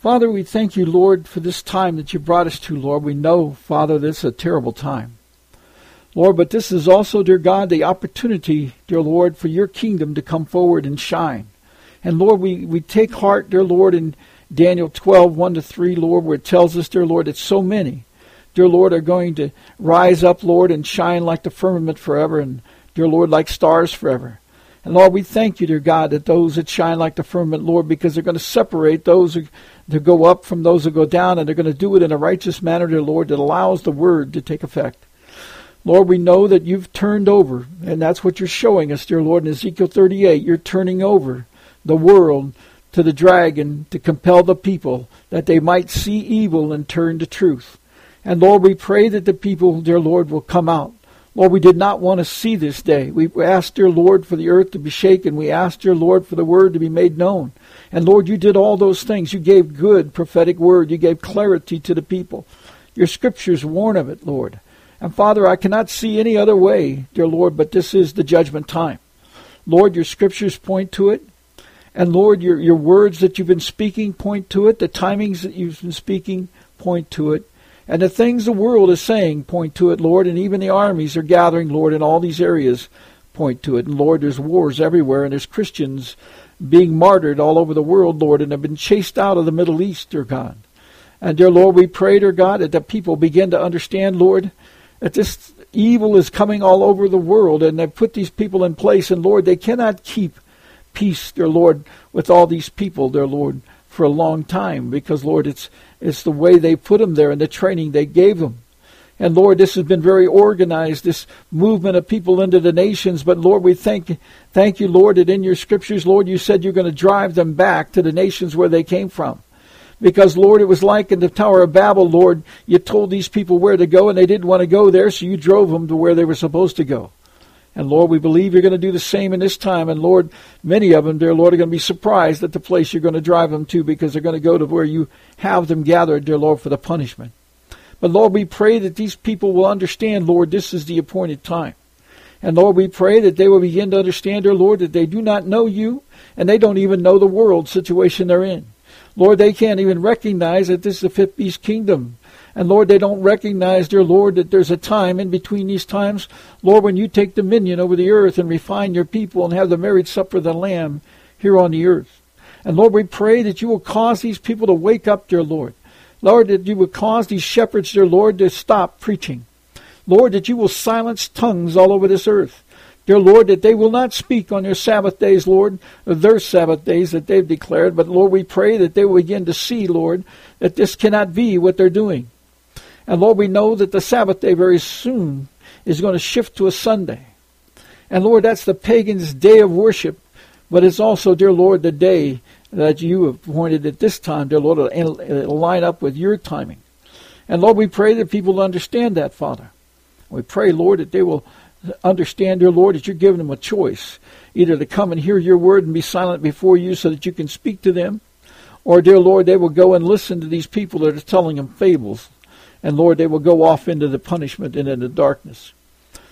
Father, we thank you, Lord, for this time that you brought us to, Lord. We know, Father, this is a terrible time. Lord, but this is also, dear God, the opportunity, dear Lord, for your kingdom to come forward and shine. And Lord, we, we take heart, dear Lord, in Daniel 12, 1 to 3, Lord, where it tells us, dear Lord, that so many, dear Lord, are going to rise up, Lord, and shine like the firmament forever, and, dear Lord, like stars forever. And Lord, we thank you, dear God, that those that shine like the firmament, Lord, because they're going to separate those who go up from those that go down, and they're going to do it in a righteous manner, dear Lord, that allows the word to take effect. Lord, we know that you've turned over, and that's what you're showing us, dear Lord, in Ezekiel 38. You're turning over the world to the dragon to compel the people that they might see evil and turn to truth. And Lord, we pray that the people, dear Lord, will come out. Lord, we did not want to see this day. We asked, dear Lord, for the earth to be shaken. We asked, dear Lord, for the word to be made known. And Lord, you did all those things. You gave good prophetic word. You gave clarity to the people. Your scriptures warn of it, Lord. And Father, I cannot see any other way, dear Lord, but this is the judgment time. Lord, your scriptures point to it. And Lord, your, your words that you've been speaking point to it. The timings that you've been speaking point to it. And the things the world is saying point to it, Lord, and even the armies are gathering, Lord, in all these areas point to it. And Lord, there's wars everywhere, and there's Christians being martyred all over the world, Lord, and have been chased out of the Middle East, dear God. And dear Lord, we pray, dear God, that the people begin to understand, Lord, that this evil is coming all over the world, and they've put these people in place, and Lord, they cannot keep peace, dear Lord, with all these people, dear Lord, for a long time, because Lord, it's it's the way they put them there and the training they gave them. And Lord, this has been very organized, this movement of people into the nations. But Lord, we thank, thank you, Lord, that in your scriptures, Lord, you said you're going to drive them back to the nations where they came from. Because, Lord, it was like in the Tower of Babel, Lord, you told these people where to go and they didn't want to go there, so you drove them to where they were supposed to go. And Lord, we believe you're going to do the same in this time. And Lord, many of them, dear Lord, are going to be surprised at the place you're going to drive them to because they're going to go to where you have them gathered, dear Lord, for the punishment. But Lord, we pray that these people will understand, Lord, this is the appointed time. And Lord, we pray that they will begin to understand, dear Lord, that they do not know you and they don't even know the world situation they're in. Lord, they can't even recognize that this is the fifth beast kingdom. And Lord, they don't recognize, dear Lord, that there's a time in between these times, Lord, when you take dominion over the earth and refine your people and have the marriage supper of the Lamb here on the earth. And Lord, we pray that you will cause these people to wake up, dear Lord. Lord, that you will cause these shepherds, dear Lord, to stop preaching. Lord, that you will silence tongues all over this earth. Dear Lord, that they will not speak on their Sabbath days, Lord, uh, their Sabbath days that they've declared, but Lord, we pray that they will begin to see, Lord, that this cannot be what they're doing. And Lord, we know that the Sabbath day very soon is going to shift to a Sunday. And Lord, that's the pagan's day of worship, but it's also, dear Lord, the day that you have appointed at this time, dear Lord, it'll line up with your timing. And Lord, we pray that people understand that, Father. We pray, Lord, that they will understand, dear Lord, that you're giving them a choice, either to come and hear your word and be silent before you so that you can speak to them, or, dear Lord, they will go and listen to these people that are telling them fables and Lord, they will go off into the punishment and into darkness.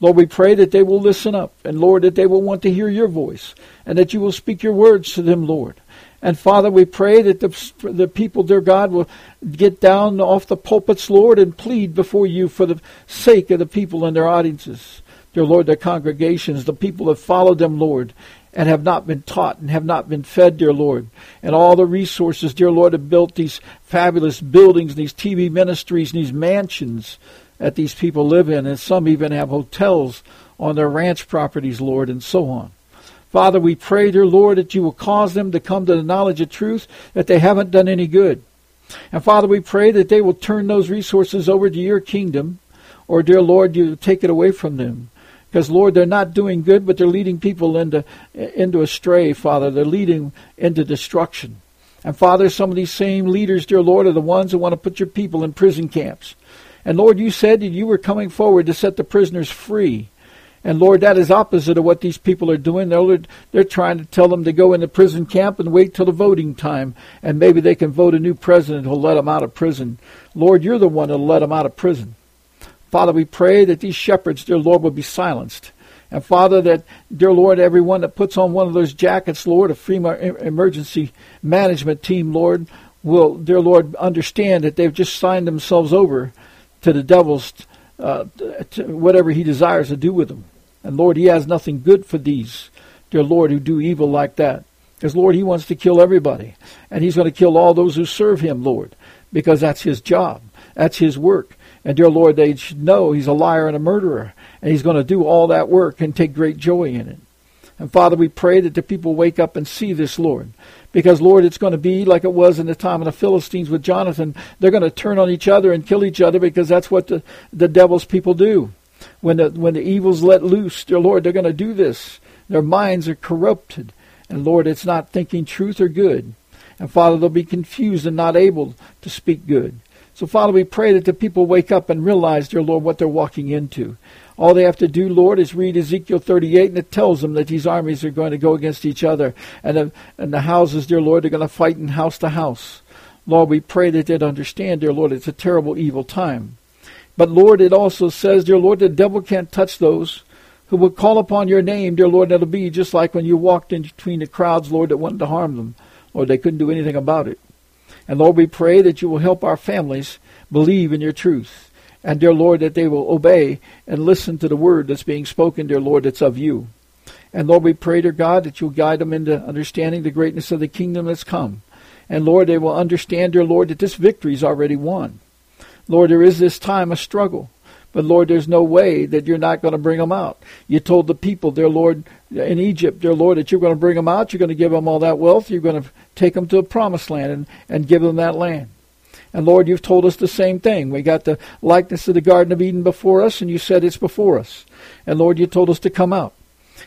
Lord, we pray that they will listen up, and Lord, that they will want to hear your voice, and that you will speak your words to them, Lord. And Father, we pray that the, the people, dear God, will get down off the pulpits, Lord, and plead before you for the sake of the people and their audiences. Dear Lord, their congregations, the people have followed them, Lord, and have not been taught and have not been fed, dear Lord. And all the resources, dear Lord, have built these fabulous buildings, these TV ministries, these mansions that these people live in, and some even have hotels on their ranch properties, Lord, and so on. Father, we pray, dear Lord, that you will cause them to come to the knowledge of truth that they haven't done any good. And Father, we pray that they will turn those resources over to your kingdom, or, dear Lord, you take it away from them. Because Lord, they're not doing good, but they're leading people into into astray, Father. They're leading into destruction. And Father, some of these same leaders, dear Lord, are the ones who want to put your people in prison camps. And Lord, you said that you were coming forward to set the prisoners free. And Lord, that is opposite of what these people are doing. They're, they're trying to tell them to go into prison camp and wait till the voting time, and maybe they can vote a new president who'll let them out of prison. Lord, you're the one who'll let them out of prison. Father, we pray that these shepherds, dear Lord, will be silenced. And Father, that, dear Lord, everyone that puts on one of those jackets, Lord, a FEMA emergency management team, Lord, will, dear Lord, understand that they've just signed themselves over to the devil's uh, to whatever he desires to do with them. And Lord, he has nothing good for these, dear Lord, who do evil like that. Because, Lord, he wants to kill everybody. And he's going to kill all those who serve him, Lord, because that's his job. That's his work. And, dear Lord, they should know he's a liar and a murderer. And he's going to do all that work and take great joy in it. And, Father, we pray that the people wake up and see this, Lord. Because, Lord, it's going to be like it was in the time of the Philistines with Jonathan. They're going to turn on each other and kill each other because that's what the, the devil's people do. When the, when the evil's let loose, dear Lord, they're going to do this. Their minds are corrupted. And, Lord, it's not thinking truth or good. And, Father, they'll be confused and not able to speak good. So, Father, we pray that the people wake up and realize, dear Lord, what they're walking into. All they have to do, Lord, is read Ezekiel 38, and it tells them that these armies are going to go against each other. And the, and the houses, dear Lord, are going to fight in house to house. Lord, we pray that they'd understand, dear Lord, it's a terrible, evil time. But, Lord, it also says, dear Lord, the devil can't touch those who will call upon your name, dear Lord. That'll be just like when you walked in between the crowds, Lord, that wanted to harm them. Lord, they couldn't do anything about it. And, Lord, we pray that you will help our families believe in your truth. And, dear Lord, that they will obey and listen to the word that's being spoken, dear Lord, that's of you. And Lord, we pray, dear God, that you'll guide them into understanding the greatness of the kingdom that's come. And Lord, they will understand, dear Lord, that this victory is already won. Lord, there is this time a struggle. But Lord, there's no way that you're not going to bring them out. You told the people, dear Lord, in Egypt, dear Lord, that you're going to bring them out. You're going to give them all that wealth. You're going to take them to a promised land and, and give them that land. And Lord, you've told us the same thing. We got the likeness of the Garden of Eden before us, and you said it's before us. And Lord, you told us to come out.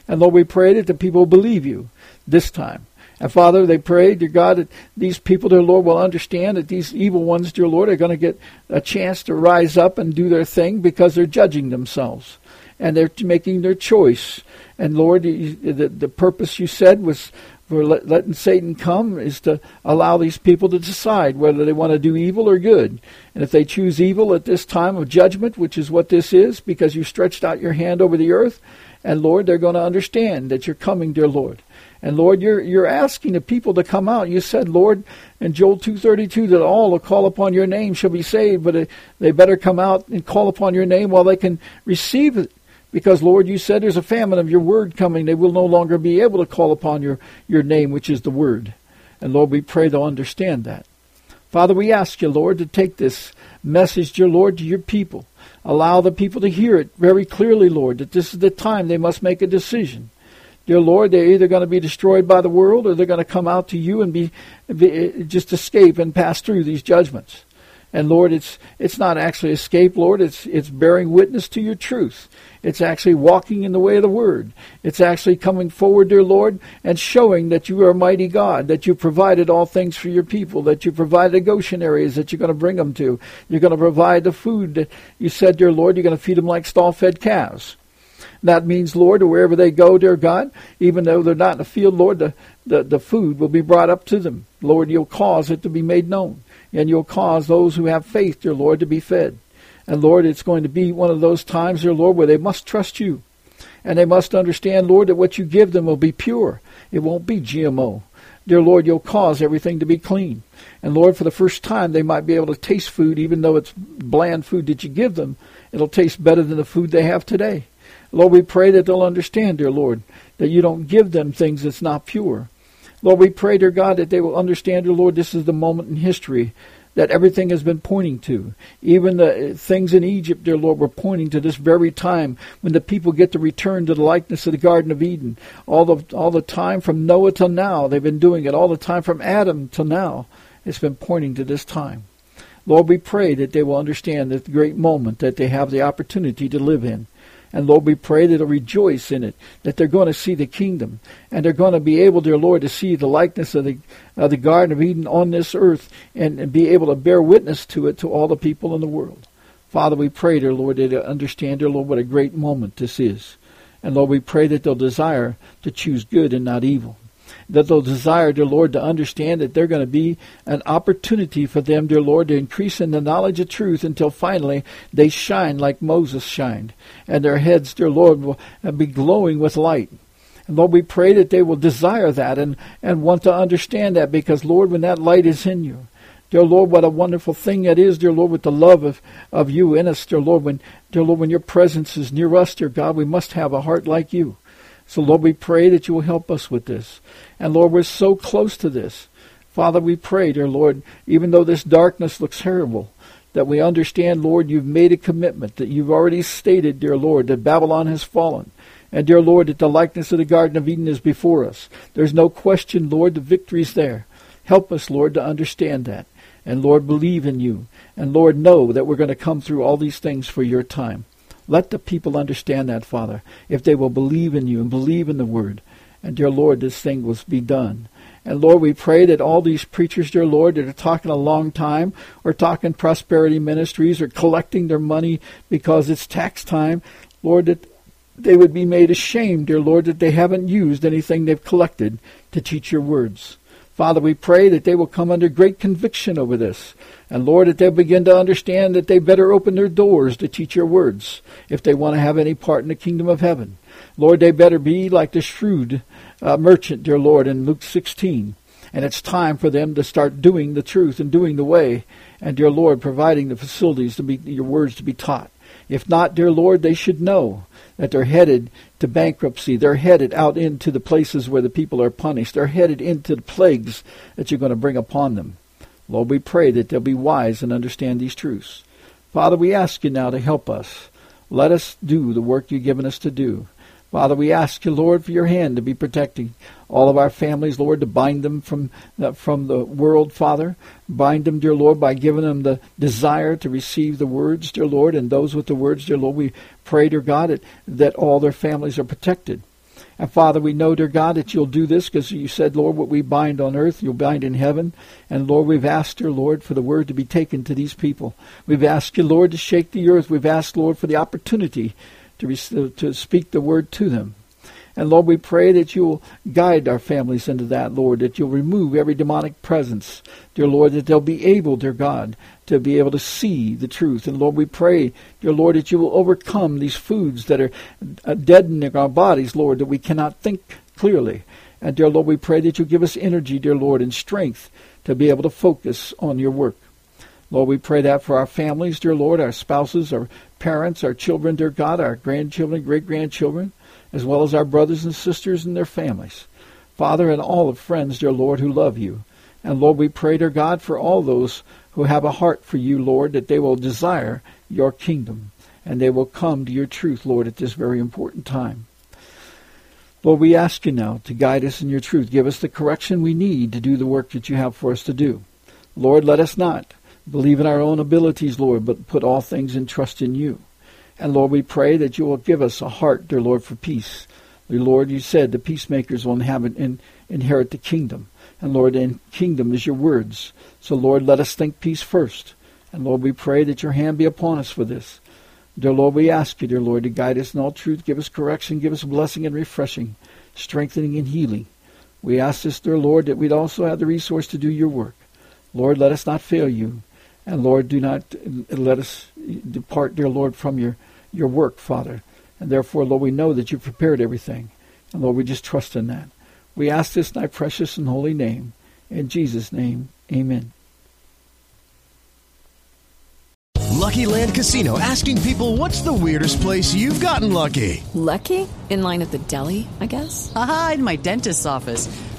And Lord, we pray that the people believe you this time. And Father, they pray, dear God, that these people, dear Lord, will understand that these evil ones, dear Lord, are going to get a chance to rise up and do their thing because they're judging themselves. And they're making their choice. And Lord, the, the, the purpose you said was for let, letting Satan come is to allow these people to decide whether they want to do evil or good. And if they choose evil at this time of judgment, which is what this is, because you stretched out your hand over the earth, and Lord, they're going to understand that you're coming, dear Lord. And Lord, you're you're asking the people to come out. You said, Lord, in Joel two thirty two, that all who call upon your name shall be saved, but they better come out and call upon your name while they can receive it. Because, Lord, you said there's a famine of your word coming. They will no longer be able to call upon your, your name, which is the word. And, Lord, we pray they'll understand that. Father, we ask you, Lord, to take this message, dear Lord, to your people. Allow the people to hear it very clearly, Lord, that this is the time they must make a decision. Dear Lord, they're either going to be destroyed by the world or they're going to come out to you and be, be just escape and pass through these judgments. And Lord, it's it's not actually escape, Lord. It's it's bearing witness to your truth. It's actually walking in the way of the word. It's actually coming forward, dear Lord, and showing that you are a mighty God, that you provided all things for your people, that you provided the Goshen areas that you're going to bring them to. You're going to provide the food that you said, dear Lord, you're going to feed them like stall-fed calves. That means, Lord, wherever they go, dear God, even though they're not in the field, Lord, the, the, the food will be brought up to them. Lord, you'll cause it to be made known and you'll cause those who have faith, dear Lord, to be fed. And Lord, it's going to be one of those times, dear Lord, where they must trust you. And they must understand, Lord, that what you give them will be pure. It won't be GMO. Dear Lord, you'll cause everything to be clean. And Lord, for the first time, they might be able to taste food, even though it's bland food that you give them. It'll taste better than the food they have today. Lord, we pray that they'll understand, dear Lord, that you don't give them things that's not pure. Lord, we pray, dear God, that they will understand, dear Lord, this is the moment in history that everything has been pointing to. Even the things in Egypt, dear Lord, were pointing to this very time when the people get to return to the likeness of the Garden of Eden. All the, all the time from Noah till now, they've been doing it. All the time from Adam till now, it's been pointing to this time. Lord, we pray that they will understand this great moment that they have the opportunity to live in. And Lord, we pray that they'll rejoice in it, that they're going to see the kingdom, and they're going to be able, dear Lord, to see the likeness of the, of the Garden of Eden on this earth and, and be able to bear witness to it to all the people in the world. Father, we pray, dear Lord, that they'll understand, dear Lord, what a great moment this is. And Lord, we pray that they'll desire to choose good and not evil that they'll desire, dear Lord, to understand that they're going to be an opportunity for them, dear Lord, to increase in the knowledge of truth until finally they shine like Moses shined. And their heads, dear Lord, will be glowing with light. And Lord, we pray that they will desire that and, and want to understand that because, Lord, when that light is in you, Dear Lord, what a wonderful thing that is, dear Lord, with the love of, of you in us, dear Lord. When, dear Lord, when your presence is near us, dear God, we must have a heart like you. So, Lord, we pray that you will help us with this. And, Lord, we're so close to this. Father, we pray, dear Lord, even though this darkness looks terrible, that we understand, Lord, you've made a commitment, that you've already stated, dear Lord, that Babylon has fallen. And, dear Lord, that the likeness of the Garden of Eden is before us. There's no question, Lord, the victory's there. Help us, Lord, to understand that. And, Lord, believe in you. And, Lord, know that we're going to come through all these things for your time. Let the people understand that, Father, if they will believe in you and believe in the word. And, dear Lord, this thing will be done. And Lord, we pray that all these preachers, dear Lord, that are talking a long time or talking prosperity ministries or collecting their money because it's tax time, Lord, that they would be made ashamed, dear Lord, that they haven't used anything they've collected to teach your words. Father, we pray that they will come under great conviction over this. And Lord, that they'll begin to understand that they better open their doors to teach your words if they want to have any part in the kingdom of heaven. Lord, they better be like the shrewd uh, merchant, dear Lord, in Luke 16. And it's time for them to start doing the truth and doing the way. And, dear Lord, providing the facilities to be your words to be taught. If not, dear Lord, they should know that they're headed to bankruptcy. They're headed out into the places where the people are punished. They're headed into the plagues that you're going to bring upon them. Lord, we pray that they'll be wise and understand these truths. Father, we ask you now to help us. Let us do the work you've given us to do. Father, we ask you, Lord, for your hand to be protecting all of our families, Lord, to bind them from the, from the world, Father. Bind them, dear Lord, by giving them the desire to receive the words, dear Lord, and those with the words, dear Lord, we pray, dear God, that, that all their families are protected. And Father, we know, dear God, that you'll do this because you said, Lord, what we bind on earth, you'll bind in heaven. And Lord, we've asked, dear Lord, for the word to be taken to these people. We've asked you, Lord, to shake the earth. We've asked, Lord, for the opportunity to, to speak the word to them. And Lord, we pray that you'll guide our families into that, Lord, that you'll remove every demonic presence, dear Lord, that they'll be able, dear God, to be able to see the truth. And Lord, we pray, dear Lord, that you will overcome these foods that are uh, deadening our bodies, Lord, that we cannot think clearly. And dear Lord, we pray that you give us energy, dear Lord, and strength to be able to focus on your work. Lord, we pray that for our families, dear Lord, our spouses, our parents, our children, dear God, our grandchildren, great grandchildren, as well as our brothers and sisters and their families. Father, and all of friends, dear Lord, who love you. And Lord, we pray, dear God, for all those who have a heart for you, Lord, that they will desire your kingdom and they will come to your truth, Lord, at this very important time. Lord, we ask you now to guide us in your truth. Give us the correction we need to do the work that you have for us to do. Lord, let us not believe in our own abilities, Lord, but put all things in trust in you. And Lord, we pray that you will give us a heart, dear Lord, for peace. Dear Lord, you said the peacemakers will inhabit and inherit the kingdom. And Lord, in kingdom is your words. So Lord, let us think peace first. And Lord, we pray that your hand be upon us for this. Dear Lord, we ask you, dear Lord, to guide us in all truth, give us correction, give us blessing and refreshing, strengthening and healing. We ask this, dear Lord, that we'd also have the resource to do your work. Lord, let us not fail you. And Lord, do not let us depart, dear Lord, from your, your work, Father. And therefore, Lord, we know that you've prepared everything. And Lord, we just trust in that. We ask this in thy precious and holy name. In Jesus' name, amen. Lucky Land Casino asking people what's the weirdest place you've gotten lucky? Lucky? In line at the deli, I guess? Aha, in my dentist's office.